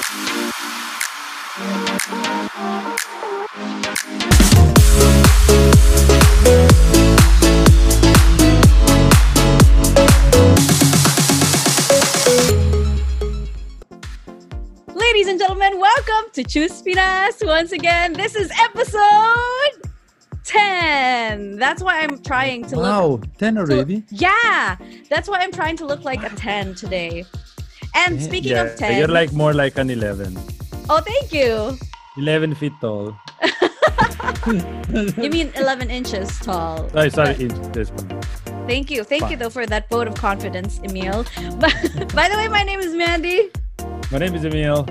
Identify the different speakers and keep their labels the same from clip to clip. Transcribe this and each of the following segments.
Speaker 1: Ladies and gentlemen, welcome to Choose Pinas. Once again, this is episode 10. That's why I'm trying to look.
Speaker 2: Wow, 10 already?
Speaker 1: Yeah, that's why I'm trying to look like a 10 today. And speaking
Speaker 2: yeah,
Speaker 1: of 10,
Speaker 2: You're like more like an 11.
Speaker 1: oh, thank you.
Speaker 2: 11 feet tall.
Speaker 1: You mean 11 inches tall.
Speaker 2: Sorry, sorry, inch. This one.
Speaker 1: Thank you. Thank you, though, for that vote of confidence, Emil. But, by the way, my name is Mandy.
Speaker 2: My name is Emil.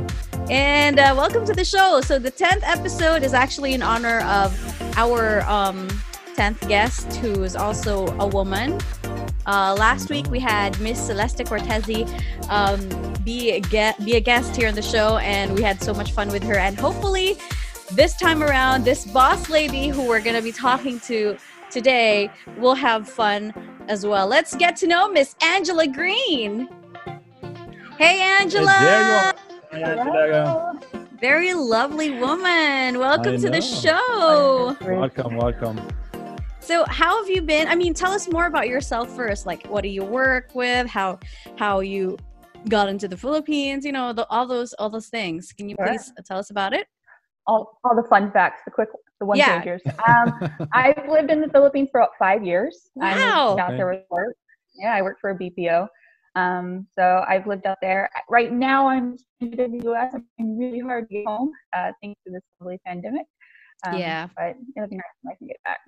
Speaker 1: And uh, welcome to the show. So the tenth episode is actually in honor of our um, tenth guest, who is also a woman. Uh, last week we had Miss Celeste Cortesi um, be a ge- be a guest here on the show, and we had so much fun with her. And hopefully, this time around, this boss lady who we're gonna be talking to today will have fun as well. Let's get to know Miss Angela Green. Hey, Angela.
Speaker 2: Hey, there you are.
Speaker 1: Very lovely woman. Welcome to the show.
Speaker 2: Welcome, welcome.
Speaker 1: So, how have you been? I mean, tell us more about yourself first. Like, what do you work with? How how you got into the Philippines? You know, the, all those all those things. Can you
Speaker 3: Sure.
Speaker 1: please tell us about it?
Speaker 3: all, all the fun facts, the quick, the one
Speaker 1: Yeah.
Speaker 3: pagers. Um, I've lived in the Philippines for about five years. I
Speaker 1: Wow.
Speaker 3: moved out there with work. Yeah, I work for a BPO. Um, so I've lived out there. Right now, I'm in the U.S. I'm really hard to get home, uh, thanks to this lovely pandemic. Um,
Speaker 1: Yeah.
Speaker 3: but it'll be nice when I can get back.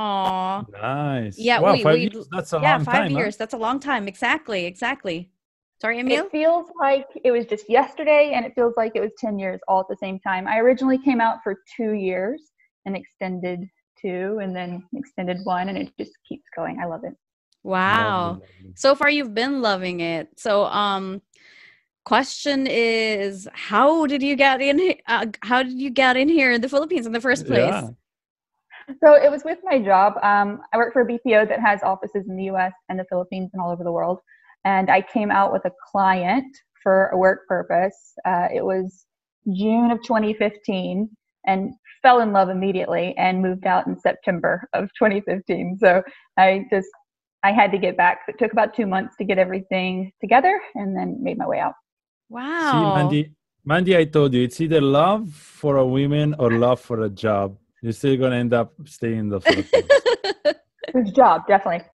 Speaker 1: Aw.
Speaker 2: nice.
Speaker 1: Yeah,
Speaker 2: Wow,
Speaker 1: we-
Speaker 2: five
Speaker 1: we-
Speaker 2: years. That's a
Speaker 1: Yeah,
Speaker 2: long
Speaker 1: five
Speaker 2: time. huh?
Speaker 1: years. That's a long time. Exactly. Exactly. Sorry, Emil.
Speaker 3: It feels like it was just yesterday, and it feels like it was 10 years all at the same time. I originally came out for two years and extended two, and then extended one, and it just keeps going. I love it.
Speaker 1: Wow.
Speaker 2: Lovely, lovely.
Speaker 1: So far, you've been loving it. So, um, question is, how did you get in? he- Uh, how did you get in here in the Philippines in the first place?
Speaker 2: Yeah.
Speaker 3: So it was with my job. Um, I work for a BPO that has offices in the US and the Philippines and all over the world. And I came out with a client for a work purpose. Uh, it was June of 2015 and fell in love immediately and moved out in September of 2015. So I just, I had to get back. It took about two months to get everything together and then made my way out.
Speaker 2: See,
Speaker 1: Wow.
Speaker 2: Mandy, Mandy, I told you, it's either love for a woman or love for a job. You're still going to end up staying in the Philippines.
Speaker 3: Good job, definitely.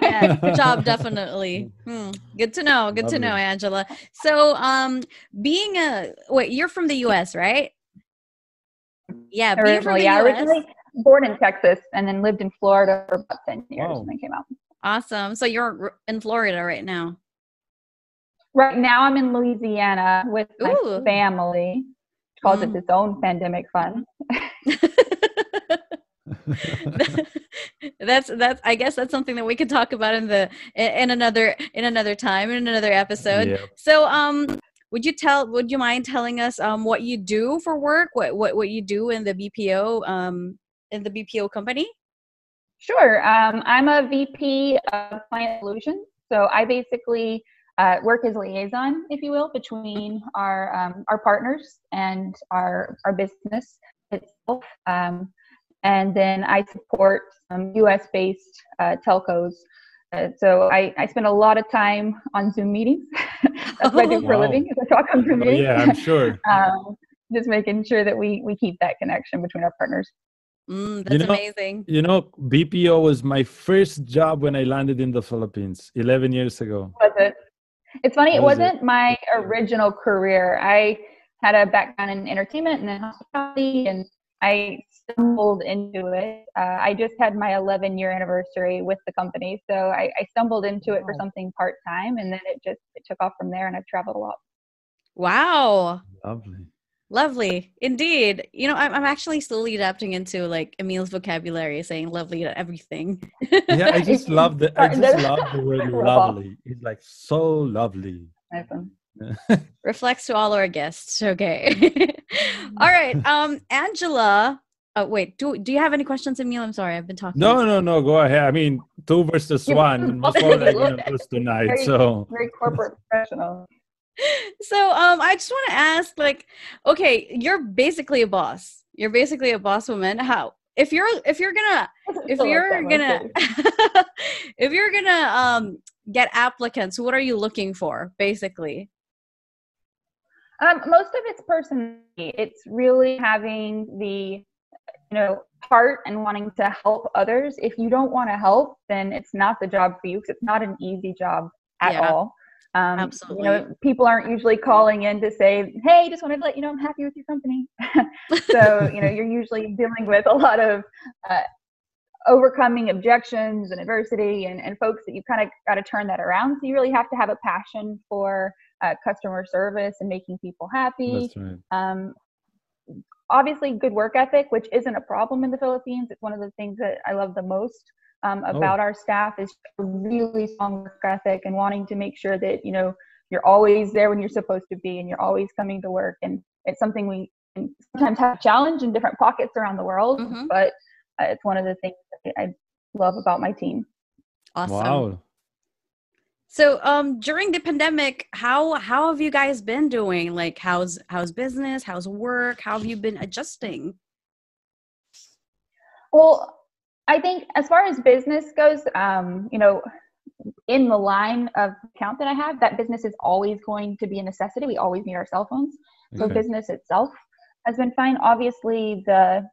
Speaker 1: yeah, good job, definitely. Hmm, Good to know. Good to know, Angela. So, um, being a wait, you're from the U.S., right? Yeah, being from the
Speaker 3: yeah,
Speaker 1: U.S.
Speaker 3: originally born in Texas and then lived in Florida for about 10 years
Speaker 2: Wow.
Speaker 3: when I came out.
Speaker 1: Awesome. So you're in Florida right now.
Speaker 3: Right now, I'm in Louisiana with my family. Which calls
Speaker 1: Mm.
Speaker 3: it its own pandemic fun.
Speaker 1: that's that's I guess that's something that we could talk about in the in in another in another time in another episode.
Speaker 2: Yep.
Speaker 1: So um would you tell would you mind telling us um what you do for work? What what what you do in the BPO um in the BPO company?
Speaker 3: Sure. Um, I'm a VP of Client Solutions. So I basically uh, work as liaison, if you will, between our um, our partners and our our business itself. Um, and then I support some U.S. based uh, telcos. Uh, so I, I spend a lot of time on Zoom meetings. That's what I do for a
Speaker 2: Wow.
Speaker 3: living. Is I talk on Zoom
Speaker 2: Oh,
Speaker 3: meetings.
Speaker 2: yeah, I'm sure.
Speaker 3: um, just making sure that we we keep that connection between our partners.
Speaker 1: Mm, that's
Speaker 2: You know-
Speaker 1: amazing.
Speaker 2: You know, BPO was my first job when I landed in the Philippines 11 years ago.
Speaker 3: was it? It's funny, it
Speaker 2: Was it?
Speaker 3: wasn't my original career. I had a background in entertainment and then hospitality, and I stumbled into it. Uh, I just had my 11 year anniversary with the company, so I, I stumbled into it for something part time, and then it just it took off from there, and I've traveled a lot.
Speaker 1: Wow.
Speaker 2: Lovely.
Speaker 1: Lovely. Indeed. You know, I'm, I'm actually slowly adapting into like Emil's vocabulary, saying lovely to everything.
Speaker 2: Yeah, I just love the I just love the word lovely. It's like so lovely.
Speaker 3: Nice
Speaker 1: reflects to all our guests. Okay. all right. Um, Angela. Oh wait. Do do you have any questions, Emil? I'm sorry, I've been talking.
Speaker 2: No, no, no. Go ahead. I mean, two versus one. Most
Speaker 3: Okay,
Speaker 2: probably I'm
Speaker 3: look.
Speaker 2: gonna lose tonight.
Speaker 3: Very-
Speaker 2: So
Speaker 3: Very corporate professional.
Speaker 1: So um I just want to ask like okay, you're basically a boss. You're basically a boss woman. How if you're if you're gonna if you're gonna if you're gonna um get applicants, what are you looking for basically?
Speaker 3: Um, most of it's personality. It's really having the you know heart and wanting to help others. If you don't want to help, then it's not the job for you because it's not an easy job at
Speaker 1: Yeah.
Speaker 3: all. Um,
Speaker 1: Absolutely.
Speaker 3: You know, people aren't usually calling in to say, "Hey, just wanted to let you know I'm happy with your company." so you know, you're usually dealing with a lot of uh, overcoming objections and adversity, and, and folks that you kind of got to turn that around. So you really have to have a passion for uh, customer service and making people happy
Speaker 2: right.
Speaker 3: um, obviously good work ethic which isn't a problem in the philippines it's one of the things that i love the most um, about our staff is really strong work ethic and wanting to make sure that you know you're always there when you're supposed to be and you're always coming to work and it's something we sometimes have a challenge in different pockets around the world
Speaker 1: Mhm.
Speaker 3: but uh, it's one of the things that i love about my team
Speaker 1: Awesome.
Speaker 2: Wow.
Speaker 1: So um during the pandemic, how how have you guys been doing? Like how's how's business? How's work? How have you been adjusting?
Speaker 3: Well, I think as far as business goes, um, you know, in the line of account that I have, that business is always going to be a necessity. We always need our cell phones. So
Speaker 2: Okay.
Speaker 3: business itself has been fine. Obviously, the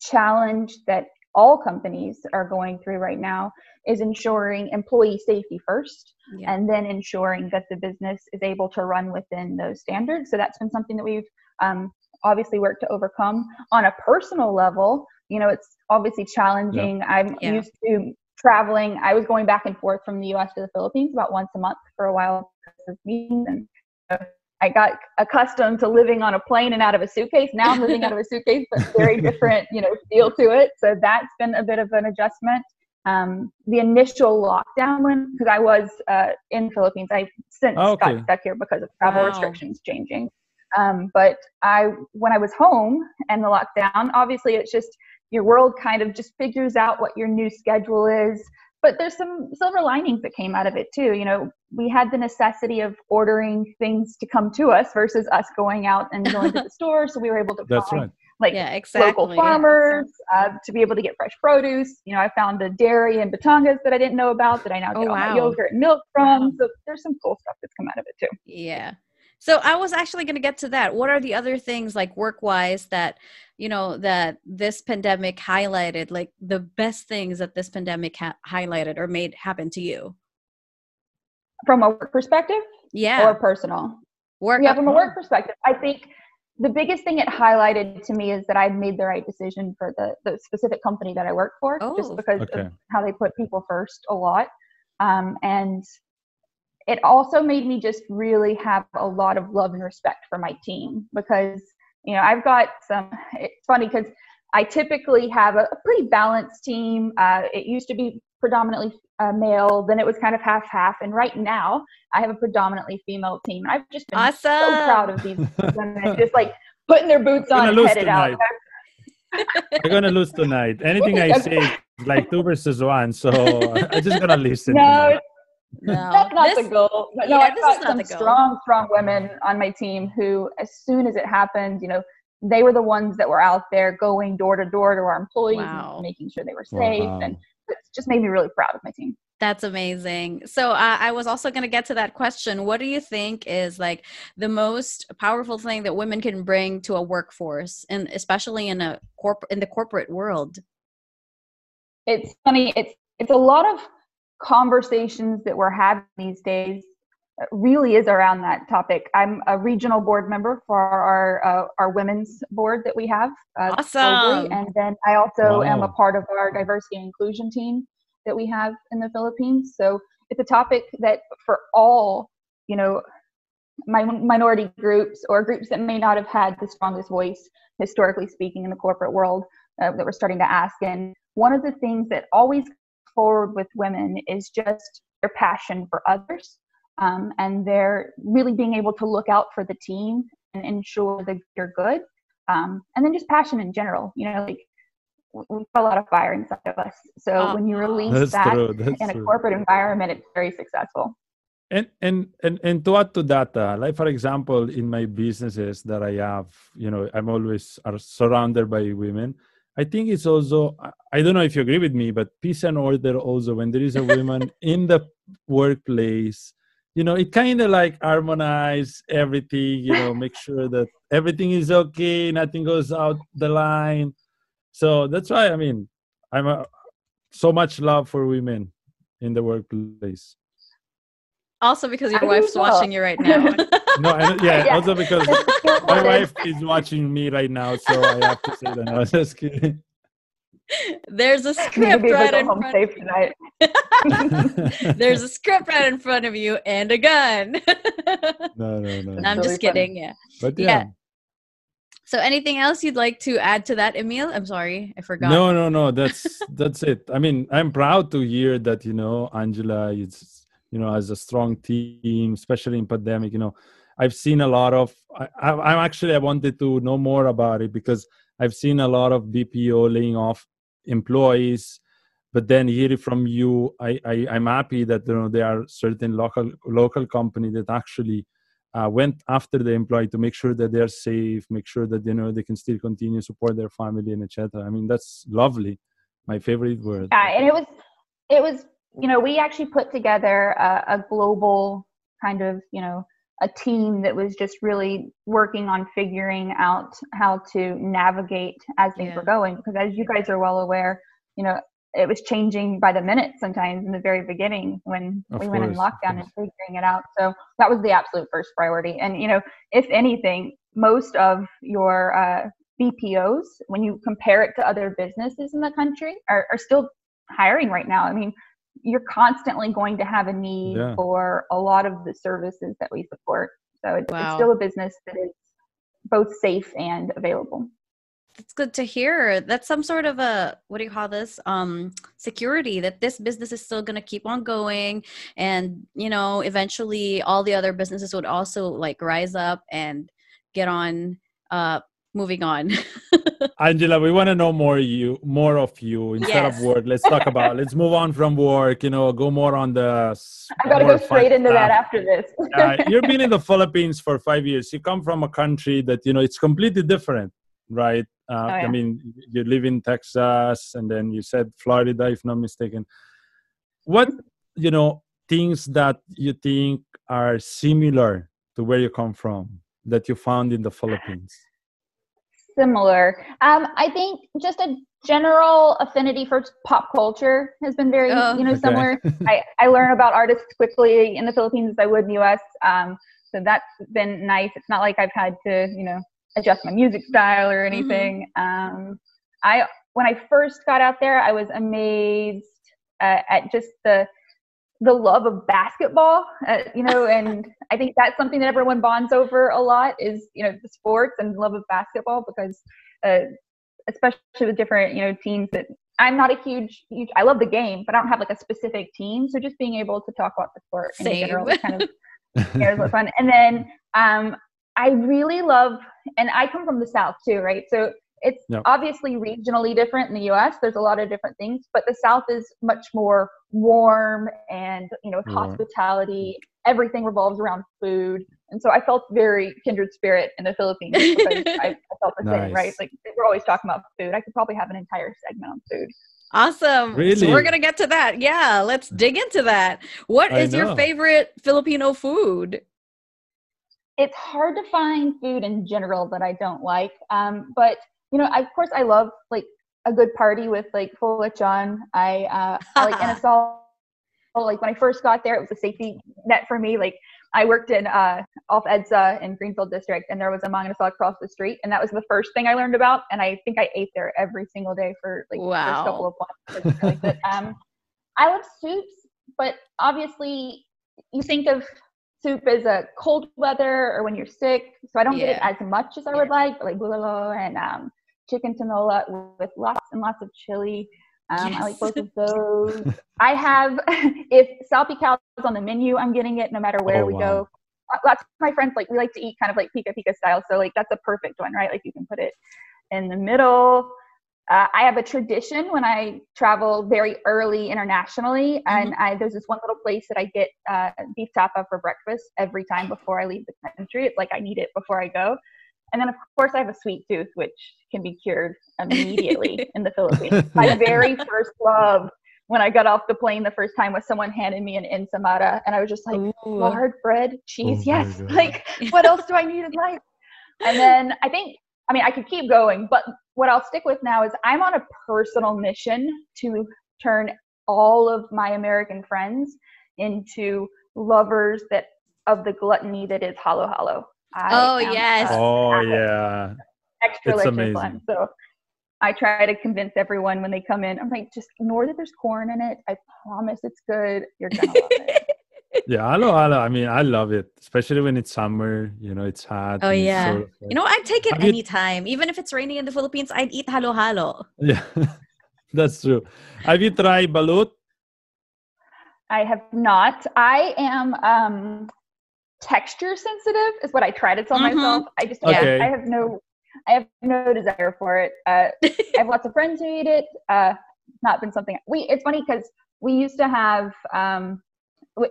Speaker 3: challenge that all companies are going through right now is ensuring employee safety first
Speaker 1: Yeah.
Speaker 3: and then ensuring that the business is able to run within those standards. So that's been something that we've um, obviously worked to overcome. On a personal level, you know, it's obviously challenging. I'm
Speaker 1: Yeah.
Speaker 3: used to traveling. I was going back and forth from the U.S. to the Philippines about once a month for a while because of meetings, and uh, I got accustomed to living on a plane and out of a suitcase. Now I'm living out of a suitcase, but very different, you know, feel to it. So that's been a bit of an adjustment um, the initial lockdown when because I was uh, in Philippines. I since
Speaker 2: Oh, okay.
Speaker 3: got stuck here because of travel
Speaker 1: Wow.
Speaker 3: restrictions changing. Um, but I when I was home and the lockdown, obviously it's just your world kind of just figures out what your new schedule is. But there's some silver linings that came out of it too. You know, we had the necessity of ordering things to come to us versus us going out and going to the store. So we were able to
Speaker 2: That's
Speaker 3: find
Speaker 2: right.
Speaker 3: like
Speaker 1: yeah, exactly.
Speaker 3: local farmers uh, to be able to get fresh produce. You know, I found a dairy in Batangas that I didn't know about that I now
Speaker 1: Oh,
Speaker 3: get all
Speaker 1: wow.
Speaker 3: my yogurt and milk from. So there's some cool stuff that's come out of it too.
Speaker 1: Yeah. So I was actually going to get to that. What are the other things like work-wise that, you know, that this pandemic highlighted, like the best things that this pandemic ha- highlighted or made happen to you?
Speaker 3: From a work perspective
Speaker 1: Yeah.
Speaker 3: or personal?
Speaker 1: work
Speaker 3: Yeah, from a work perspective, I think the biggest thing it highlighted to me is that I made the right decision for the, the specific company that I work for,
Speaker 1: Oh,
Speaker 3: just because
Speaker 2: okay.
Speaker 3: of how they put people first a lot. Um, and it also made me just really have a lot of love and respect for my team because, you know, I've got some, it's funny because I typically have a, a pretty balanced team. Uh, it used to be predominantly uh, male, then it was kind of half half. And right now, I have a predominantly female team. I've just been
Speaker 1: awesome.
Speaker 3: so proud of these women, just like putting their boots on and
Speaker 2: lose
Speaker 3: headed out.
Speaker 2: tonight. We're gonna lose tonight. Anything I say is like two versus one, so I'm just gonna listen.
Speaker 3: No,
Speaker 2: tonight.
Speaker 1: No,
Speaker 3: that's not
Speaker 1: this-
Speaker 3: the goal. But no,
Speaker 1: yeah,
Speaker 3: I've
Speaker 1: this
Speaker 3: got
Speaker 1: not
Speaker 3: some strong, strong women on my team who, as soon as it happened, you know, they were the ones that were out there going door to door to our employees
Speaker 1: Wow.
Speaker 3: and making sure they were safe.
Speaker 2: Wow.
Speaker 3: And it's just made me really proud of my team.
Speaker 1: That's amazing. So uh, I was also going to get to that question. What do you think is like the most powerful thing that women can bring to a workforce, and especially in a corp in the corporate world?
Speaker 3: it's funny it's it's a lot of conversations that we're having these days uh, really is around that topic i'm a regional board member for our uh, our women's board that we have uh,
Speaker 1: Awesome.
Speaker 3: globally. and then i also am a part of our diversity and inclusion team that we have in the philippines so it's a topic that for all you know my minority groups or groups that may not have had the strongest voice historically speaking in the corporate world uh, that we're starting to ask and one of the things that always comes forward with women is just their passion for others um, and they're really being able to look out for the team and ensure that they're good um, and then just passion in general you know like we've got a lot of fire inside of us so
Speaker 1: Oh.
Speaker 3: when you release that
Speaker 2: true.
Speaker 3: In a
Speaker 2: true.
Speaker 3: corporate environment it's very successful
Speaker 2: and and and and to add to that uh, like for example in my businesses that i have you know i'm always are surrounded by women i think it's also i don't know if you agree with me but peace and order also when there is a woman in the workplace you know it kind of like harmonize everything you know make sure that everything is okay nothing goes out the line. So that's why i mean i'm a, so much love for women in the workplace
Speaker 1: also because your I wife's watching you right now.
Speaker 2: no, I, yeah, yeah, also because my wife is watching me right now, so I have to say that. I was just kidding.
Speaker 1: There's a script right in front of you. There's a script right in front of you and a gun.
Speaker 2: no, no, no.
Speaker 1: I'm just kidding. Yeah.
Speaker 2: But yeah. yeah.
Speaker 1: So anything else you'd like to add to that, Emil? I'm sorry, I forgot.
Speaker 2: No, no, no. That's that's it. I mean, I'm proud to hear that you know Angela is you know as a strong team especially in pandemic you know i've seen a lot of I, i'm actually i wanted to know more about it because i've seen a lot of bpo laying off employees but then hear it from you i, I i'm happy that you know there are certain local local company that actually uh, went after the employee to make sure that they're safe make sure that you know they can still continue support their family and etc i mean that's lovely. My favorite word.
Speaker 3: Yeah and it was it was you know, we actually put together a, a global kind of, you know, a team that was just really working on figuring out how to navigate as things yeah. were going. Because as you guys are well aware, you know, it was changing by the minute sometimes in the very beginning when of we course, went in lockdown and figuring it out. So that was the absolute first priority. And, you know, if anything, most of your uh, BPOs, when you compare it to other businesses in the country, are, are still hiring right now. I mean, you're constantly going to have a need yeah. for a lot of the services that we support. So it's, wow. it's still a business that is both safe and available.
Speaker 1: It's good to hear. That's some sort of a what do you call this? Um, security that this business is still going to keep on going, and you know, eventually, all the other businesses would also like rise up and get on uh, moving on.
Speaker 2: Angela, we want to know more you more of you instead yes. of work. Let's talk about let's move on from work, you know, go more on the
Speaker 3: I gotta go straight into that after this.
Speaker 2: uh, you've been in the Philippines for five years. You come from a country that, you know, it's completely different, right? Uh, oh, yeah. I mean, you live in Texas and then you said Florida, if not mistaken. What, you know, things that you think are similar to where you come from that you found in the Philippines?
Speaker 3: Similar. Um, I think just a general affinity for pop culture has been very, oh, you know, okay. similar. I, I learn about artists quickly in the Philippines as I would in the US. Um, so that's been nice. It's not like I've had to, you know, adjust my music style or mm-hmm. anything. Mm-hmm. Um, I when I first got out there, I was amazed uh, at just the the love of basketball, uh, you know, and I think that's something that everyone bonds over a lot is, you know, the sports and love of basketball because, uh, especially with different, you know, teams that I'm not a huge, huge, I love the game, but I don't have like a specific team. So just being able to talk about the sport
Speaker 1: Same. in general
Speaker 3: is kind of, you know, is fun. And then, um, I really love, and I come from the South too, right? So it's yep. obviously regionally different in the US. There's a lot of different things, but the South is much more warm and, you know, with hospitality. Everything revolves around food. And so I felt very kindred spirit in the Philippines because I, I, felt the nice. same, right? Like we're always talking about food. I could probably have an entire segment on food.
Speaker 1: Awesome. Really? So we're going to get to that. Yeah, let's dig into that. What is your favorite Filipino food?
Speaker 3: It's hard to find food in general that I don't like. Um, but you know, I, of course, I love like a good party with like full lechon. I uh, I like Inasal. Like when I first got there, it was a safety net for me. Like I worked in uh, off EDSA in Greenfield District, and there was a Mang Inasal across the street, and that was the first thing I learned about. And I think I ate there every single day for like wow. the first couple of months. Um, I love soups, but obviously you think of soup as a cold weather or when you're sick, so I don't yeah. get it as much as I would like. But like bulalo and um, chicken tinola with lots and lots of chili. Um, yes. I like both of those. I have, if salpicao is on the menu, I'm getting it no matter where oh, we wow. go. Lots of my friends like we like to eat kind of like pica pica style, so like that's a perfect one, right? Like you can put it in the middle. uh, I have a tradition when I travel very early internationally, and
Speaker 1: Mm-hmm.
Speaker 3: I, there's this one little place that I get uh, beef tapa for breakfast every time before I leave the country. It's like I need it before I go. And then, of course, I have a sweet tooth, which can be cured immediately in the Philippines. My very first love when I got off the plane the first time was someone handed me an ensamada, and I was just like,
Speaker 1: Ooh.
Speaker 3: lard bread, cheese,
Speaker 2: Oh
Speaker 3: yes. Like, what else do I need in life? And then I think, I mean, I could keep going, but what I'll stick with now is I'm on a personal mission to turn all of my American friends into lovers that of the gluttony that is halo halo. I
Speaker 1: Oh,
Speaker 3: am
Speaker 1: yes.
Speaker 3: a
Speaker 2: Oh yeah.
Speaker 3: extra
Speaker 2: It's
Speaker 3: delicious
Speaker 2: amazing.
Speaker 3: one. So I try to convince everyone when they come in. I'm like, just ignore that there's corn in it. I promise it's good. You're gonna love it.
Speaker 2: Yeah, hello, hello. I mean, I love it, especially when it's summer. You know, it's hot.
Speaker 1: Oh, yeah.
Speaker 2: sort of like-
Speaker 1: You know, I'd take it
Speaker 2: Have you-
Speaker 1: anytime. Even if it's raining in the Philippines, I'd eat halo halo.
Speaker 2: yeah, that's true. Have you tried balut?
Speaker 3: I have not. I am um, texture sensitive, is what I try to tell
Speaker 1: Mhm.
Speaker 3: myself. I just
Speaker 1: Yeah.
Speaker 2: Okay.
Speaker 3: I have no I have no desire for it. Uh, I have lots of friends who eat it. Uh, not been something we. It's funny because we used to have um,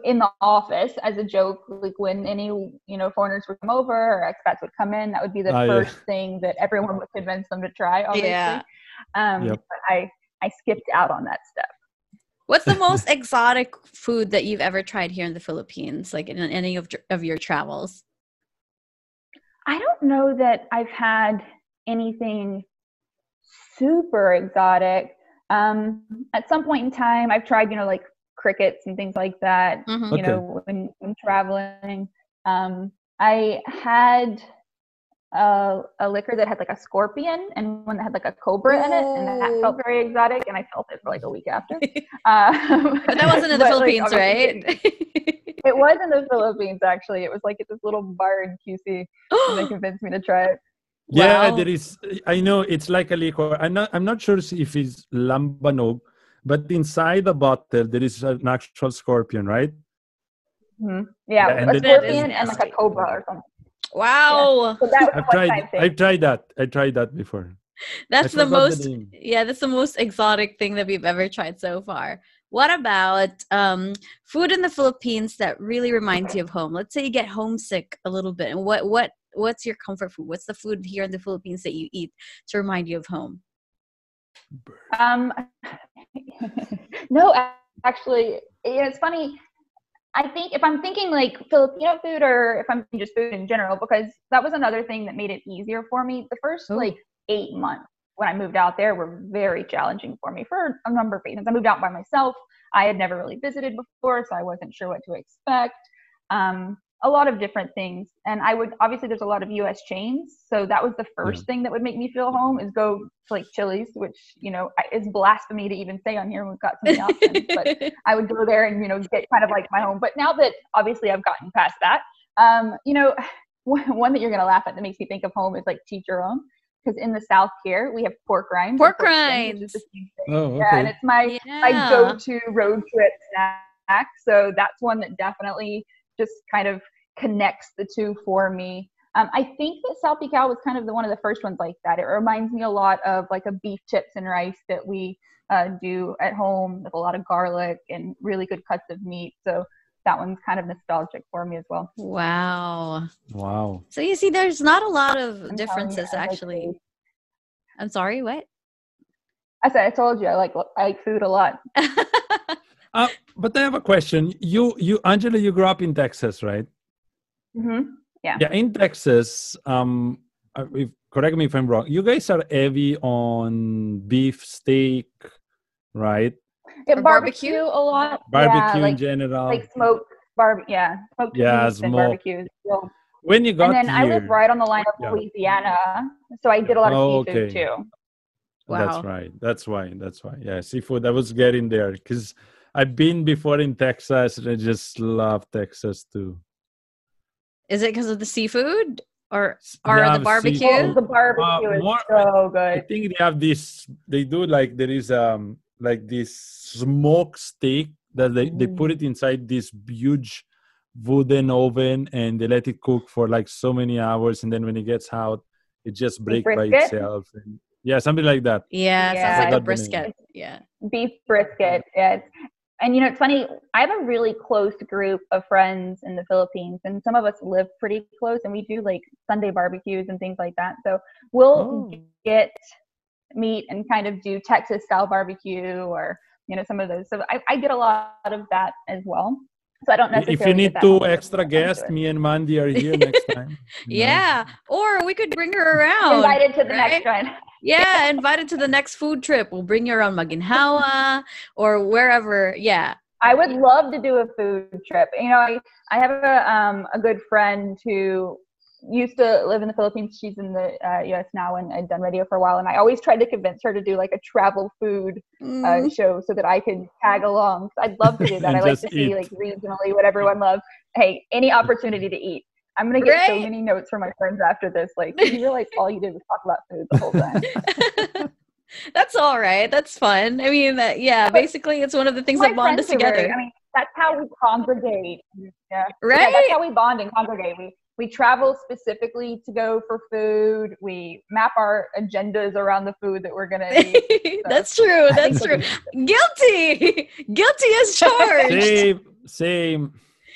Speaker 3: in the office as a joke, like when any you know foreigners would come over or expats would come in, that would be the
Speaker 2: Oh, yeah.
Speaker 3: first thing that everyone would convince them to try. Obviously,
Speaker 1: Yeah.
Speaker 3: um,
Speaker 2: Yep.
Speaker 3: but I I skipped out on that stuff.
Speaker 1: What's the most exotic food that you've ever tried here in the Philippines, like in any of, of your travels?
Speaker 3: I don't know that I've had anything super exotic. Um, at some point in time, I've tried, you know, like crickets and things like that.
Speaker 1: Mhm.
Speaker 3: You know, when, when traveling, um, I had a, a liquor that had like a scorpion and one that had like a cobra in it, and that felt very exotic. And I felt it for like a week after. Um,
Speaker 1: But that wasn't in the
Speaker 3: but, like,
Speaker 1: Philippines, right?
Speaker 3: It, it was in the Philippines, actually. It was like at this little bar in QC, and they convinced me to try it.
Speaker 2: Yeah,
Speaker 1: Wow.
Speaker 2: there is. I know it's like a liquor. I'm not. I'm not sure if it's lambanog, but inside the bottle there is an actual scorpion, right?
Speaker 3: hmm Yeah,
Speaker 2: Yeah,
Speaker 3: a
Speaker 2: then-
Speaker 1: That is
Speaker 3: scorpion and like a cobra or something.
Speaker 1: Wow.
Speaker 3: So
Speaker 2: I've tried. I've tried that. I tried that before.
Speaker 1: That's
Speaker 2: I
Speaker 1: the most
Speaker 2: name.
Speaker 1: yeah, that's the most exotic thing that we've ever tried so far. What about um, food in the Philippines that really reminds you of home? Let's say you get homesick a little bit. And what what what's your comfort food? What's the food here in the Philippines that you eat to remind you of home?
Speaker 3: Um, no, actually, yeah, it's funny. I think if I'm thinking like Filipino food or if I'm just food in general, because that was another thing that made it easier for me. The first
Speaker 1: Ooh.
Speaker 3: like eight months when I moved out there were very challenging for me for a number of reasons. I moved out by myself. I had never really visited before, so I wasn't sure what to expect. Um, a lot of different things. And I would obviously there's a lot of US chains. So that was the first thing that would make me feel home is go to like Chili's, which, you know, I- is blasphemy to even say on here. We've got so many options, but I would go there and, you know, get kind of like my home. But now that obviously I've gotten past that, um, you know, one that you're going to laugh at that makes me think of home is like Chicharron. Because in the South here, we have pork rinds.
Speaker 1: Pork
Speaker 3: or is
Speaker 1: rinds.
Speaker 3: the same thing.
Speaker 2: Oh, okay.
Speaker 3: Yeah, and it's my my go-to road trip snack. So that's one that definitely just kind of connects the two for me. Um, I think that salpicao was kind of the one of the first ones like that. It reminds me a lot of like a beef chips and rice that we uh, do at home with a lot of garlic and really good cuts of meat. So that one's kind of nostalgic for me as well.
Speaker 1: Wow.
Speaker 2: wow.
Speaker 1: So you see, there's not a lot of
Speaker 3: I'm telling you,
Speaker 1: differences
Speaker 3: like
Speaker 1: actually. I'm sorry, what?
Speaker 3: I said I told you I like I like food a lot.
Speaker 2: Uh, but I have a question. You, you, Angela, you grew up in Texas, right?
Speaker 3: hmm
Speaker 2: Yeah, in Texas. Um, uh, if, correct me if I'm wrong. You guys are heavy on beef steak, right?
Speaker 3: Yeah, barbecue,
Speaker 1: barbecue?
Speaker 3: a lot.
Speaker 2: Barbecue
Speaker 3: yeah,
Speaker 2: in
Speaker 3: like,
Speaker 2: general.
Speaker 3: like smoked barb yeah smoked
Speaker 2: Yeah,
Speaker 3: meats and
Speaker 2: smoke.
Speaker 3: barbecues so,
Speaker 2: when you got
Speaker 3: and then
Speaker 2: here,
Speaker 3: i live right on the line of
Speaker 2: Yeah.
Speaker 3: louisiana so i did a lot of
Speaker 2: Oh,
Speaker 3: seafood
Speaker 2: okay.
Speaker 3: too
Speaker 1: Wow.
Speaker 2: That's right. That's why. That's why. Yeah, seafood. I was getting there because I've been before in Texas, and I just love Texas too.
Speaker 1: Is it because of the seafood or or the barbecue?
Speaker 3: oh, the barbecue
Speaker 2: Uh,
Speaker 3: is
Speaker 2: more-
Speaker 3: so
Speaker 2: I think they have this. They do like there is um like this smoked steak that they they put it inside this huge wooden oven and they let it cook for like so many hours, and then when it gets out, it just breaks by itself. And Yeah, something like that.
Speaker 1: Yeah,
Speaker 3: Yeah.
Speaker 1: sounds like a
Speaker 2: Forgot the name.
Speaker 1: brisket. Yeah.
Speaker 3: beef brisket. Yeah. And you know, it's funny. I have a really close group of friends in the Philippines, and some of us live pretty close, and we do like Sunday barbecues and things like that. So we'll
Speaker 2: Oh.
Speaker 3: get meat and kind of do Texas style barbecue, or you know, some of those. So I, I get a lot of that as well. So I don't necessarily.
Speaker 2: If you need
Speaker 3: that
Speaker 2: two extra
Speaker 3: into
Speaker 2: guests, me and Mandy are here next time. you know?
Speaker 1: Yeah. Or we could bring her around.
Speaker 3: Invited to the
Speaker 1: right?
Speaker 3: next one.
Speaker 1: Yeah, invited to the next food trip. We'll bring you around Maginhawa or wherever. Yeah.
Speaker 3: I would love to do a food trip. You know, I, I have a um a good friend who used to live in the Philippines. She's in the uh, U.S. now and had done radio for a while. And I always tried to convince her to do like a travel food uh,
Speaker 1: Mm,
Speaker 3: show so that I could tag along. I'd love to do that. I like to see like regionally what everyone loves. Hey, any opportunity to eat. I'm gonna get so many notes from my friends after this. Like, you realize all you did was talk about food the whole time.
Speaker 1: That's all right. That's fun. I mean, that, yeah,
Speaker 3: But
Speaker 1: basically, it's one of the things that bond us
Speaker 3: friends are very-
Speaker 1: together.
Speaker 3: I mean, that's how we congregate. Yeah. Yeah,
Speaker 1: Right?
Speaker 3: that's how we bond and congregate. We we travel specifically to go for food. We map our agendas around the food that we're gonna eat.
Speaker 1: That's true. That's true. Guilty. Guilty as charged.
Speaker 2: Same, same.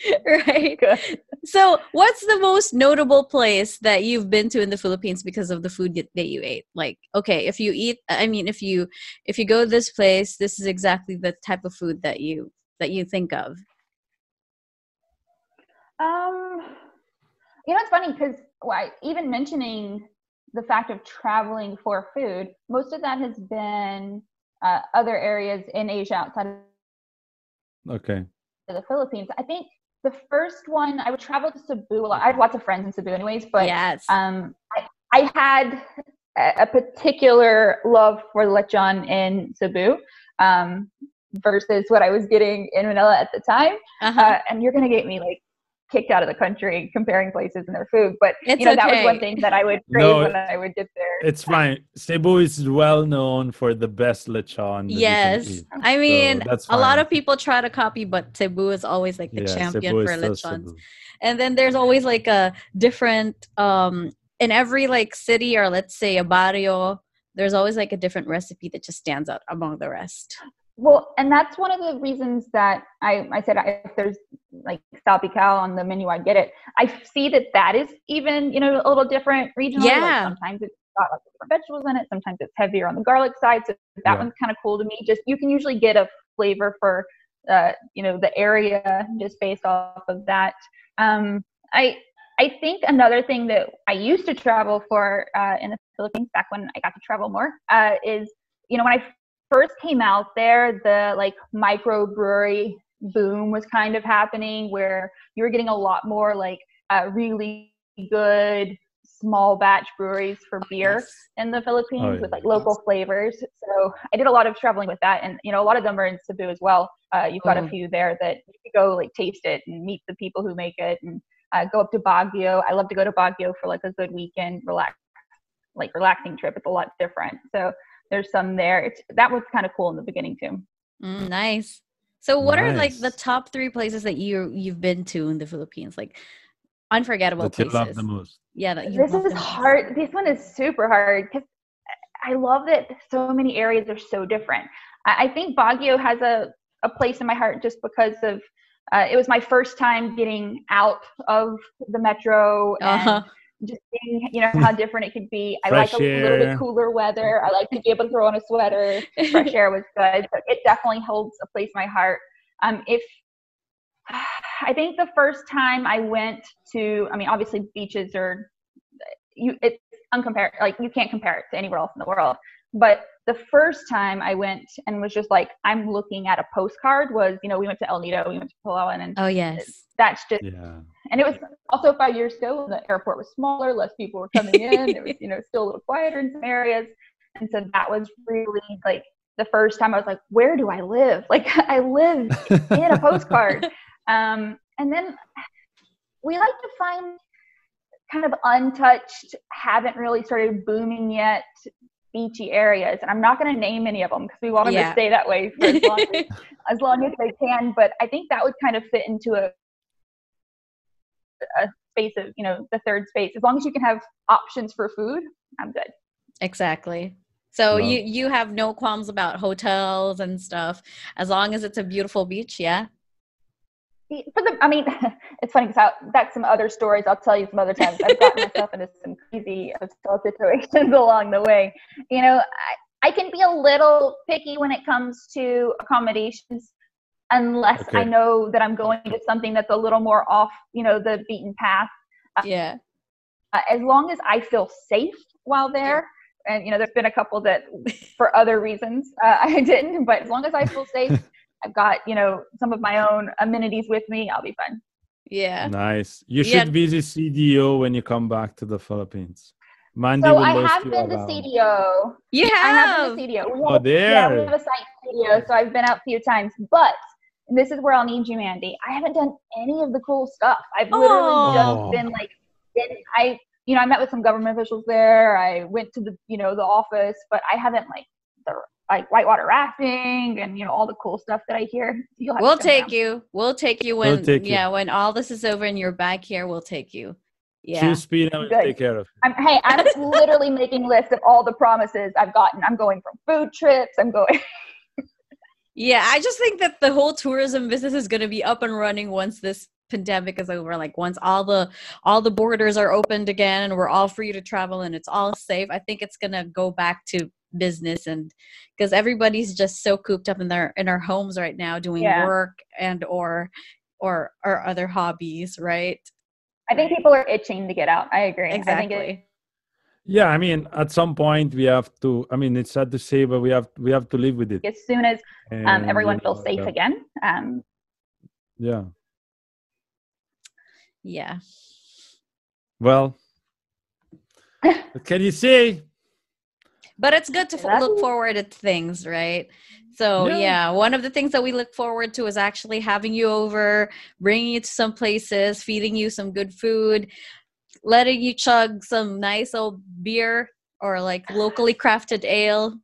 Speaker 1: right.
Speaker 3: good.
Speaker 1: So, what's the most notable place that you've been to in the Philippines because of the food that that you ate? Like, okay, if you eat, I mean, if you if you go this place, this is exactly the type of food that you that you think of.
Speaker 3: Um, you know, it's funny because why even mentioning the fact of traveling for food, most of that has been uh, other areas in Asia outside of
Speaker 2: Okay.
Speaker 3: the Philippines. I think the first one I would travel to Cebu a lot. I have lots of friends in Cebu, anyways, but
Speaker 1: yes.
Speaker 3: um, I, I had a, a particular love for lechon in Cebu um, versus what I was getting in Manila at the time.
Speaker 1: uh-huh.
Speaker 3: Uh, and you're going to get me like kicked out of the country comparing places and their food. But
Speaker 1: It's
Speaker 3: you know, that was one thing that I would crave
Speaker 2: No,
Speaker 3: when I would get there.
Speaker 2: It's fine. Cebu is well known for the best lechon. that you can
Speaker 1: yes.
Speaker 2: eat.
Speaker 1: I mean,
Speaker 2: that's
Speaker 1: a lot of people try to copy, but Cebu is always like the
Speaker 2: Yeah,
Speaker 1: champion
Speaker 2: Cebu
Speaker 1: for
Speaker 2: is still
Speaker 1: lechons.
Speaker 2: Cebu.
Speaker 1: and then there's always like a different um in every like city or let's say a barrio there's always like a different recipe that just stands out among the rest
Speaker 3: Well, and that's one of the reasons that I, I said I, if there's like salpicao on the menu, I get it. I see that that is even, you know, a little different regionally. Like,
Speaker 1: Yeah.
Speaker 3: sometimes it's got like different vegetables in it. Sometimes it's heavier on the garlic side. So that
Speaker 2: Yeah.
Speaker 3: one's kind of cool to me. Just you can usually get a flavor for, uh, you know, the area just based off of that. Um, I I think another thing that I used to travel for uh, in the Philippines back when I got to travel more uh, is, you know, when I first came out there, the like microbrewery boom was kind of happening where you were getting a lot more like uh, really good small batch breweries for beer
Speaker 1: Yes.
Speaker 3: in the Philippines
Speaker 2: Oh, yeah.
Speaker 3: with like local flavors. So I did a lot of traveling with that, and you know a lot of them are in Cebu as well. Uh, you've got
Speaker 1: Oh.
Speaker 3: a few there that you could go like taste it and meet the people who make it, and uh, go up to Baguio. I love to go to Baguio for like a good weekend, relax, like relaxing trip. It's a lot different. So there's some there. It's that was kind of cool in the beginning too.
Speaker 1: Mm, nice so what are like the top three places that you you've been to in the philippines like unforgettable
Speaker 2: That you
Speaker 1: places
Speaker 2: love the most.
Speaker 1: yeah that you
Speaker 3: this
Speaker 1: love
Speaker 3: is
Speaker 1: the most.
Speaker 3: hard this one is super hard because i love that so many areas are so different i, I think baguio has a, a place in my heart just because of uh, it was my first time getting out of the metro and
Speaker 1: uh-huh.
Speaker 3: Just seeing you know how different it could be. I
Speaker 2: Fresh
Speaker 3: like a little bit cooler weather. I like to be able to throw on a sweater. Fresh air was good but it definitely holds a place in my heart. Um if i think the first time i went to i mean obviously beaches are you it's uncompared like you can't compare it to anywhere else in the world. But the first time i went and was just like i'm looking at a postcard was you know we went to el nido we went to palawan and
Speaker 1: oh yes.
Speaker 3: that's just
Speaker 2: Yeah.
Speaker 3: and it was also five years ago when the airport was smaller less people were coming in it was you know still a little quieter in some areas. And so that was really like the first time i was like where do i live? Like i live in a postcard. Um, and then we like to find kind of untouched haven't really started booming yet beachy areas and i'm not going to name any of them because we want them
Speaker 1: Yeah.
Speaker 3: to stay that way for as long as, as long as they can but i think that would kind of fit into a a space of you know the third space as long as you can have options for food i'm good
Speaker 1: exactly So
Speaker 2: Love.
Speaker 1: you you have no qualms about hotels and stuff as long as it's a beautiful beach, yeah.
Speaker 3: For the, I mean, it's funny because that's some other stories I'll tell you some other times. I've gotten myself into some crazy hotel situations along the way. You know, I, I can be a little picky when it comes to accommodations unless
Speaker 2: Okay.
Speaker 3: I know that I'm going to something that's a little more off, you know, the beaten path.
Speaker 1: Yeah.
Speaker 3: Uh, as long as I feel safe while there, and you know, there's been a couple that for other reasons uh, I didn't, but as long as I feel safe, I've got you know some of my own amenities with me. I'll be fine.
Speaker 1: Yeah.
Speaker 2: Nice. You
Speaker 1: Yeah.
Speaker 2: should visit CDO when you come back to the Philippines. Mandy
Speaker 3: So
Speaker 2: will
Speaker 3: I have been to
Speaker 2: around.
Speaker 3: CDO.
Speaker 1: You
Speaker 3: I have
Speaker 1: have.
Speaker 3: been to CDO. Oh, we
Speaker 2: Oh,
Speaker 3: have, yeah, we have a site studio, so I've been out a few times. But and this is where I'll need you, Mandy. I haven't done any of the cool stuff. I've literally
Speaker 2: Oh.
Speaker 3: just been like, in, I, you know, I met with some government officials there. I went to the, you know, the office, but I haven't like the like whitewater rafting and you know all the cool stuff that I hear. You'll have
Speaker 1: We'll take
Speaker 3: down.
Speaker 1: you. We'll take you
Speaker 2: We'll
Speaker 1: when
Speaker 2: take you.
Speaker 1: yeah, when all this is over and you're back here, we'll take you. Yeah.
Speaker 2: Choose Pina will
Speaker 3: Good.
Speaker 2: take care of
Speaker 3: I'm, hey, I'm literally making lists of all the promises I've gotten. I'm going from food trips. I'm going.
Speaker 1: Yeah, I just think that the whole tourism business is going to be up and running once this pandemic is over like once all the all the borders are opened again and we're all free to travel and it's all safe i think it's going to go back to business and because everybody's just so cooped up in their in our homes right now doing
Speaker 3: Yeah.
Speaker 1: work and or or or other hobbies right
Speaker 3: I think people are itching to get out. I agree. I think it,
Speaker 1: exactly
Speaker 2: Yeah, I mean, at some point we have to. I mean, it's sad to say, but we have we have to live with it.
Speaker 3: as soon as um, everyone
Speaker 2: you
Speaker 3: feels safe
Speaker 2: yeah.
Speaker 3: again. Um,
Speaker 2: Yeah.
Speaker 1: yeah
Speaker 2: Well, what can you say?
Speaker 1: But it's good to
Speaker 3: I
Speaker 1: f-
Speaker 3: love
Speaker 1: look forward at things right so
Speaker 2: Yeah.
Speaker 1: yeah. one of the things that we look forward to is actually having you over bringing you to some places feeding you some good food letting you chug some nice old beer or like locally crafted ale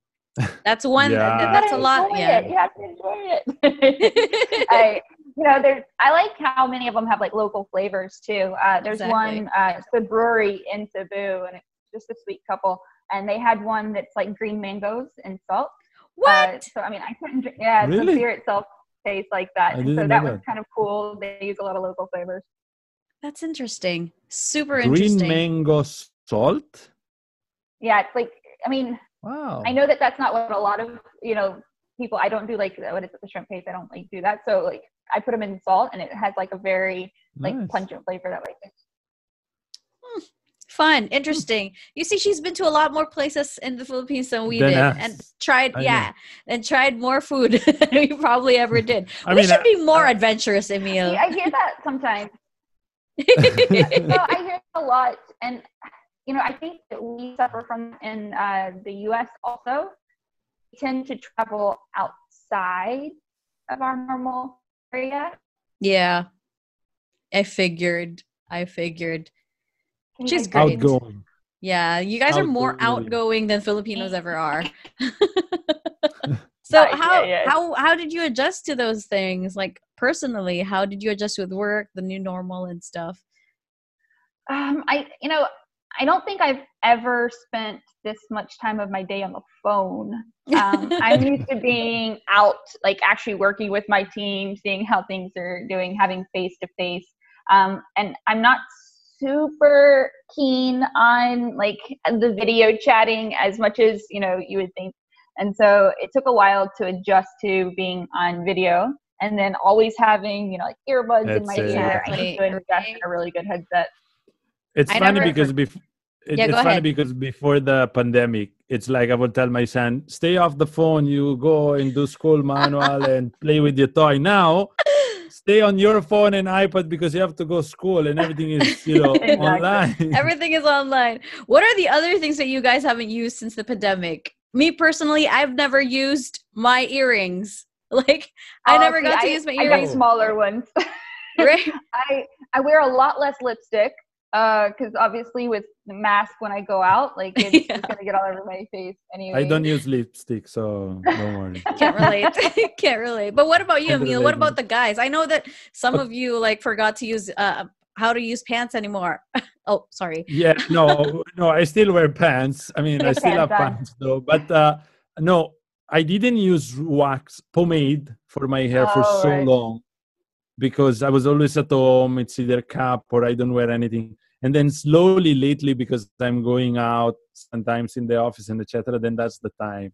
Speaker 1: that's one
Speaker 2: Yeah.
Speaker 1: that- that's a lot
Speaker 3: gotta
Speaker 1: yeah
Speaker 3: it. You have to enjoy it. I, you know, there's. I like how many of them have like local flavors too. Uh, there's
Speaker 1: Exactly.
Speaker 3: one. Uh, it's the brewery in Cebu, and it's just a sweet couple. And they had one that's like green mangoes and salt.
Speaker 1: what
Speaker 3: Uh, so I mean, I couldn't. drink- Yeah,
Speaker 2: Really?
Speaker 3: the beer itself tastes like that.
Speaker 2: I
Speaker 3: so
Speaker 2: didn't
Speaker 3: that
Speaker 2: know
Speaker 3: was
Speaker 2: that.
Speaker 3: kind of cool. They use a lot of local flavors.
Speaker 1: that's interesting super
Speaker 2: Green
Speaker 1: interesting Green
Speaker 2: mango salt.
Speaker 3: Yeah, it's like. I mean,
Speaker 2: Wow.
Speaker 3: I know that that's not what a lot of you know people. I don't do like what is it, the shrimp paste. I don't like do that. So like I put them in salt, and it has like a very like
Speaker 2: Nice.
Speaker 3: pungent flavor that way.
Speaker 1: Fun interesting you see she's been to a lot more places in the philippines than we
Speaker 2: Than
Speaker 1: did
Speaker 2: us.
Speaker 1: and tried
Speaker 2: I know.
Speaker 1: yeah and tried more food than we probably ever did
Speaker 2: I
Speaker 1: we
Speaker 2: mean,
Speaker 1: should
Speaker 2: I-
Speaker 1: be more
Speaker 2: I-
Speaker 1: adventurous emil
Speaker 3: Yeah, I hear that sometimes. no, I hear it a lot, and you know, I think that we suffer from in uh, the U.S. also. We tend to travel outside of our normal area.
Speaker 1: yeah i figured i figured
Speaker 3: Can you
Speaker 1: She's great.
Speaker 2: Outgoing.
Speaker 1: yeah you guys are more
Speaker 2: Outgoing.
Speaker 1: outgoing than filipinos ever are so
Speaker 3: Yeah,
Speaker 1: how
Speaker 3: yeah, yeah.
Speaker 1: how how did you adjust to those things like personally how did you adjust with work the new normal and stuff
Speaker 3: Um, I, you know, I don't think I've ever spent this much time of my day on the phone. Um, I'm used to being out, like actually working with my team, seeing how things are doing, having face to face. Um, and I'm not super keen on like the video chatting as much as you know you would think. And so it took a while to adjust to being on video, and then always having you know like earbuds in my
Speaker 2: Headset.
Speaker 3: ear. I need to invest in a really good headset.
Speaker 2: It's
Speaker 1: I
Speaker 2: funny
Speaker 1: never-
Speaker 2: because before it,
Speaker 1: Yeah,
Speaker 2: it's funny
Speaker 1: ahead.
Speaker 2: because before the pandemic, it's like I would tell my son, "Stay off the phone. You go and do school manual and play with your toy." Now, stay on your phone and iPad because you have to go school and everything is you know
Speaker 3: Exactly.
Speaker 2: online.
Speaker 1: Everything is online. What are the other things that you guys haven't used since the pandemic? Me personally, I've never used my earrings. Like I
Speaker 3: Oh,
Speaker 1: never
Speaker 3: see,
Speaker 1: got to
Speaker 3: I-
Speaker 1: use my earrings.
Speaker 3: I got
Speaker 1: earrings.
Speaker 3: smaller ones.
Speaker 1: Right?
Speaker 3: I I wear a lot less lipstick because obviously with the mask when I go out, like it's,
Speaker 1: Yeah.
Speaker 3: it's gonna get all over my face anyway.
Speaker 2: I don't use lipstick, so don't worry.
Speaker 1: Can't relate. Can't relate. But what about you,
Speaker 2: Can't
Speaker 1: Emil? What about the guys? I know that some of you like forgot to use uh, how to use pants anymore. oh, sorry.
Speaker 2: Yeah, no, no, I still wear pants. I mean, I still have
Speaker 3: Pants on.
Speaker 2: pants though, but uh, no, I didn't use wax pomade for my hair for
Speaker 3: Oh,
Speaker 2: so
Speaker 3: right.
Speaker 2: long because I was always at home. It's either cap or I don't wear anything. And then slowly lately, because I'm going out sometimes in the office and etc., then that's the time.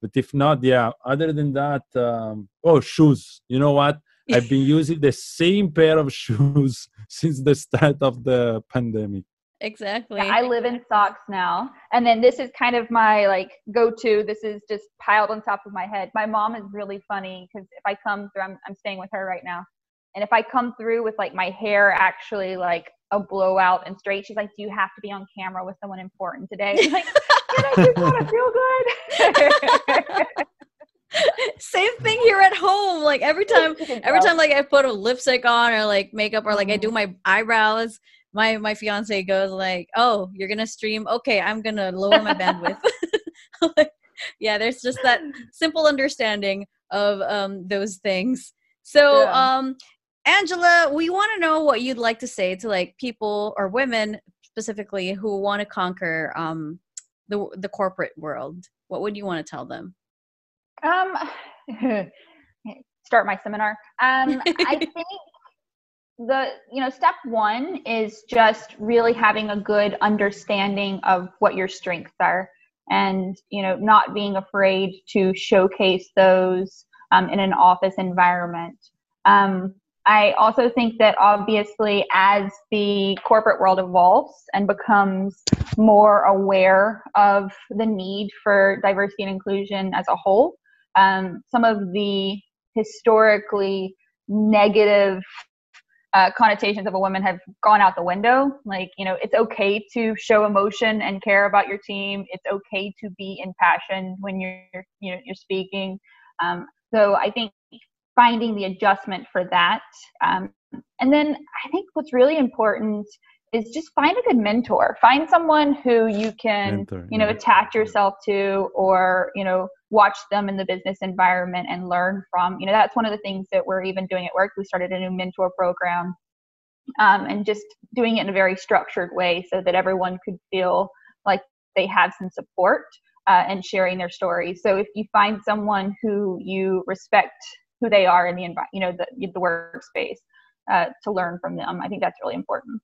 Speaker 2: But if not, yeah. Other than that, um, oh, shoes. You know what? I've been using the same pair of shoes since the start of the pandemic.
Speaker 1: Exactly.
Speaker 3: Yeah, I live in socks now. And then this is kind of my like go to. This is just piled on top of my head. My mom is really funny because if I come through, I'm, I'm staying with her right now. And if I come through with like my hair actually like a blowout and straight, she's like, Do you have to be on camera with someone important today? I'm like, "But I just want to feel good.
Speaker 1: Same thing here at home. Like every time every time like I put a lipstick on or like makeup or like I do my eyebrows, my my fiance goes like, "Oh, you're gonna stream? Okay, I'm gonna lower my bandwidth." Like, yeah, there's just that simple understanding of um those things. So,
Speaker 3: Yeah.
Speaker 1: um, Angela, we want to know what you'd like to say to like people or women specifically who want to conquer um the the corporate world. What would you want to tell them?
Speaker 3: Um, start my seminar. Um, I think the you know step one is just really having a good understanding of what your strengths are, and you know not being afraid to showcase those um, in an office environment. Um, I also think that obviously as the corporate world evolves and becomes more aware of the need for diversity and inclusion as a whole, um, some of the historically negative uh, connotations of a woman have gone out the window. Like, you know, it's okay to show emotion and care about your team. It's okay to be impassioned when you're, you know, you're speaking. Um, so I think finding the adjustment for that. Um, and then I think what's really important is just find a good mentor. Find someone who you can
Speaker 2: Mentor,
Speaker 3: you know
Speaker 2: yeah.
Speaker 3: attach yourself to or you know watch them in the business environment and learn from you know that's one of the things that we're even doing at work we started a new mentor program um, and just doing it in a very structured way so that everyone could feel like they have some support uh, and sharing their stories so if you find someone who you respect who they are in the envi- you know the, the workspace uh, to learn from them i think that's really important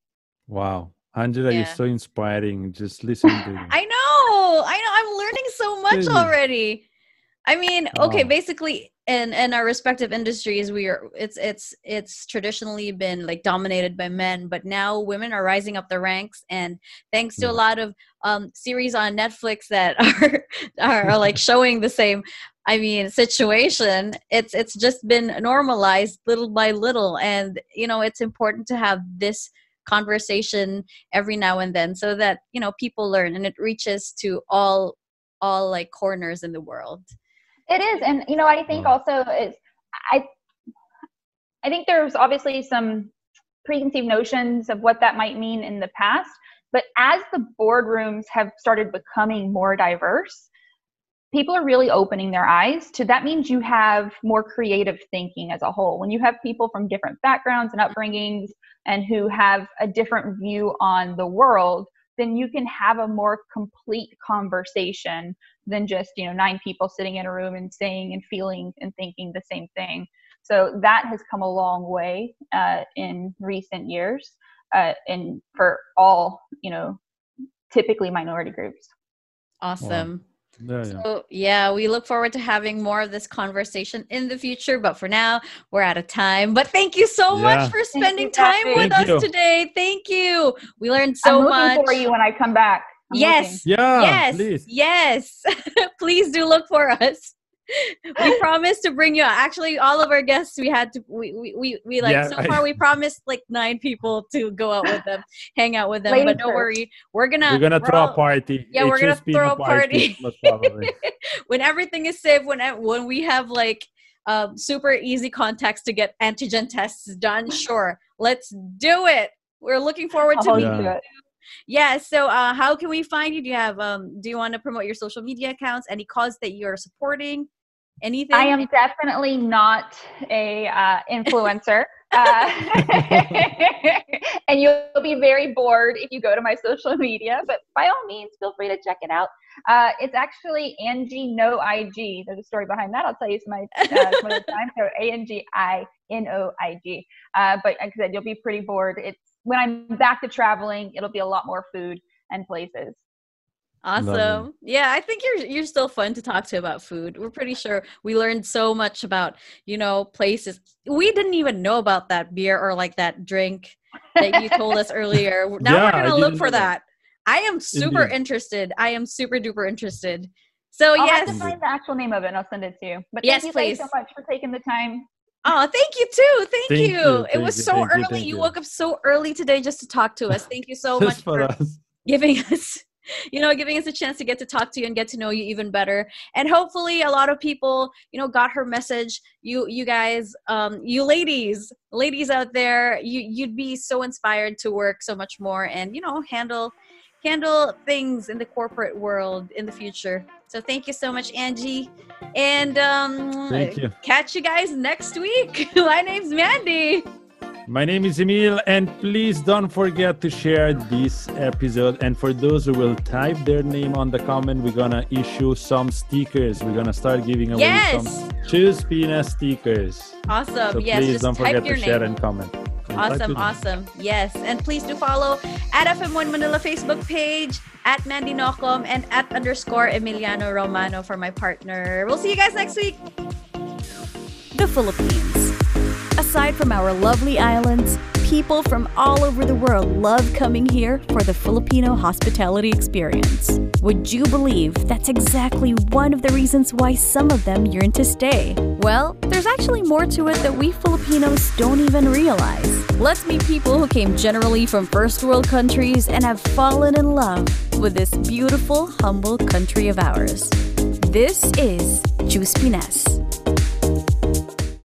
Speaker 2: Wow. Angela, you're so inspiring. Just listening to you.
Speaker 1: I know. I know. I'm learning so much already. I mean, okay,
Speaker 2: Wow.
Speaker 1: basically in in our respective industries we are it's it's it's traditionally been like dominated by men, but now women are rising up the ranks and thanks to a lot of um series on Netflix that are are, are like showing the same I mean situation, it's it's just been normalized little by little. And you know, it's important to have this conversation every now and then so that you know people learn and it reaches to all all like corners in the world.
Speaker 3: It is, and you know, I think
Speaker 2: mm.
Speaker 3: also is I. I think there's obviously some preconceived notions of what that might mean in the past, but as the boardrooms have started becoming more diverse, people are really opening their eyes to that means you have more creative thinking as a whole. When you have people from different backgrounds and upbringings and who have a different view on the world, then you can have a more complete conversation than just you know nine people sitting in a room and saying and feeling and thinking the same thing. So that has come a long way uh, in recent years uh, and for all you know typically minority groups.
Speaker 1: Awesome.
Speaker 2: Yeah, yeah.
Speaker 1: so yeah we look forward to having more of this conversation in the future but for now we're out of time but thank you so
Speaker 2: Yeah.
Speaker 1: much for
Speaker 3: you,
Speaker 1: spending time
Speaker 3: Kathy.
Speaker 1: with
Speaker 2: Thank
Speaker 1: us
Speaker 2: you.
Speaker 1: today thank you we learned so
Speaker 3: I'm looking
Speaker 1: much
Speaker 3: for you when i come back I'm
Speaker 1: yes
Speaker 2: Yeah,
Speaker 1: yes
Speaker 2: please.
Speaker 1: yes please do look for us we promised to bring you actually all of our guests we had to we we, we, we like
Speaker 2: Yeah,
Speaker 1: so
Speaker 2: I-
Speaker 1: far we promised like nine people to go out with them hang out with them
Speaker 3: Ladies
Speaker 1: but don't worry we're gonna
Speaker 2: We're gonna throw
Speaker 1: all-
Speaker 2: a party.
Speaker 1: yeah, we're gonna throw a party.
Speaker 2: most
Speaker 1: when everything is safe when when we have like um, super easy contacts to get antigen tests done sure let's do it we're looking forward to
Speaker 3: hold
Speaker 1: meeting
Speaker 3: you
Speaker 2: Yeah.
Speaker 3: to it.
Speaker 1: Yeah so uh how can we find you do you have um do you want to promote your social media accounts any cause that you're supporting Anything?
Speaker 3: I am definitely not a uh, influencer. Uh, and you'll be very bored if you go to my social media, but by all means, feel free to check it out. Uh, it's actually Angie No IG. There's a story behind that. I'll tell you some, uh, some other time. So A N G I N O I G. Uh, but like I said, you'll be pretty bored. It's when I'm back to traveling, it'll be a lot more food and places.
Speaker 1: Awesome. Yeah, I think you're you're still fun to talk to about food. We're pretty sure we learned so much about, you know, places. We didn't even know about that beer or like that drink that you told us earlier. Now
Speaker 2: Yeah,
Speaker 1: we're going to look for
Speaker 2: that.
Speaker 1: that. I am super
Speaker 2: Indeed.
Speaker 1: interested. I am super duper interested. So yes.
Speaker 3: I'll
Speaker 1: yes.
Speaker 3: have to find the actual name of it and I'll send it to you. But
Speaker 1: Yes,
Speaker 3: thank you guys so much for taking the time.
Speaker 1: Oh, thank you too. Thank,
Speaker 2: Thank
Speaker 1: you.
Speaker 2: you,
Speaker 1: It
Speaker 2: thank
Speaker 1: was
Speaker 2: you,
Speaker 1: so early. you
Speaker 2: you.
Speaker 1: woke up so early today just to talk to us. Thank you so much
Speaker 2: for
Speaker 1: for
Speaker 2: us.
Speaker 1: giving us you know giving us a chance to get to talk to you and get to know you even better and hopefully a lot of people you know got her message you you guys um you ladies ladies out there you you'd be so inspired to work so much more and you know handle handle things in the corporate world in the future so thank you so much angie and um
Speaker 2: Thank you.
Speaker 1: catch you guys next week my name's mandy
Speaker 2: My name is Emil, and please don't forget to share this episode. And for those who will type their name on the comment, we're gonna issue some stickers. We're gonna start giving away
Speaker 1: Yes.
Speaker 2: some Choose Pina stickers.
Speaker 1: awesome
Speaker 2: So
Speaker 1: yes
Speaker 2: please
Speaker 1: just
Speaker 2: don't
Speaker 1: type
Speaker 2: forget
Speaker 1: your
Speaker 2: to share and comment. And type
Speaker 1: Awesome, awesome. Yes. And please do follow at FM1 Manila Facebook page, at Mandy Nocom, and at underscore Emiliano Romano for my partner. We'll see you guys next week.
Speaker 4: The Philippines. Aside from our lovely islands, people from all over the world love coming here for the Filipino hospitality experience. Would you believe that's exactly one of the reasons why some of them yearn to stay? Well, there's actually more to it that we Filipinos don't even realize. Let's meet people who came generally from first world countries and have fallen in love with this beautiful, humble country of ours. This is Juice.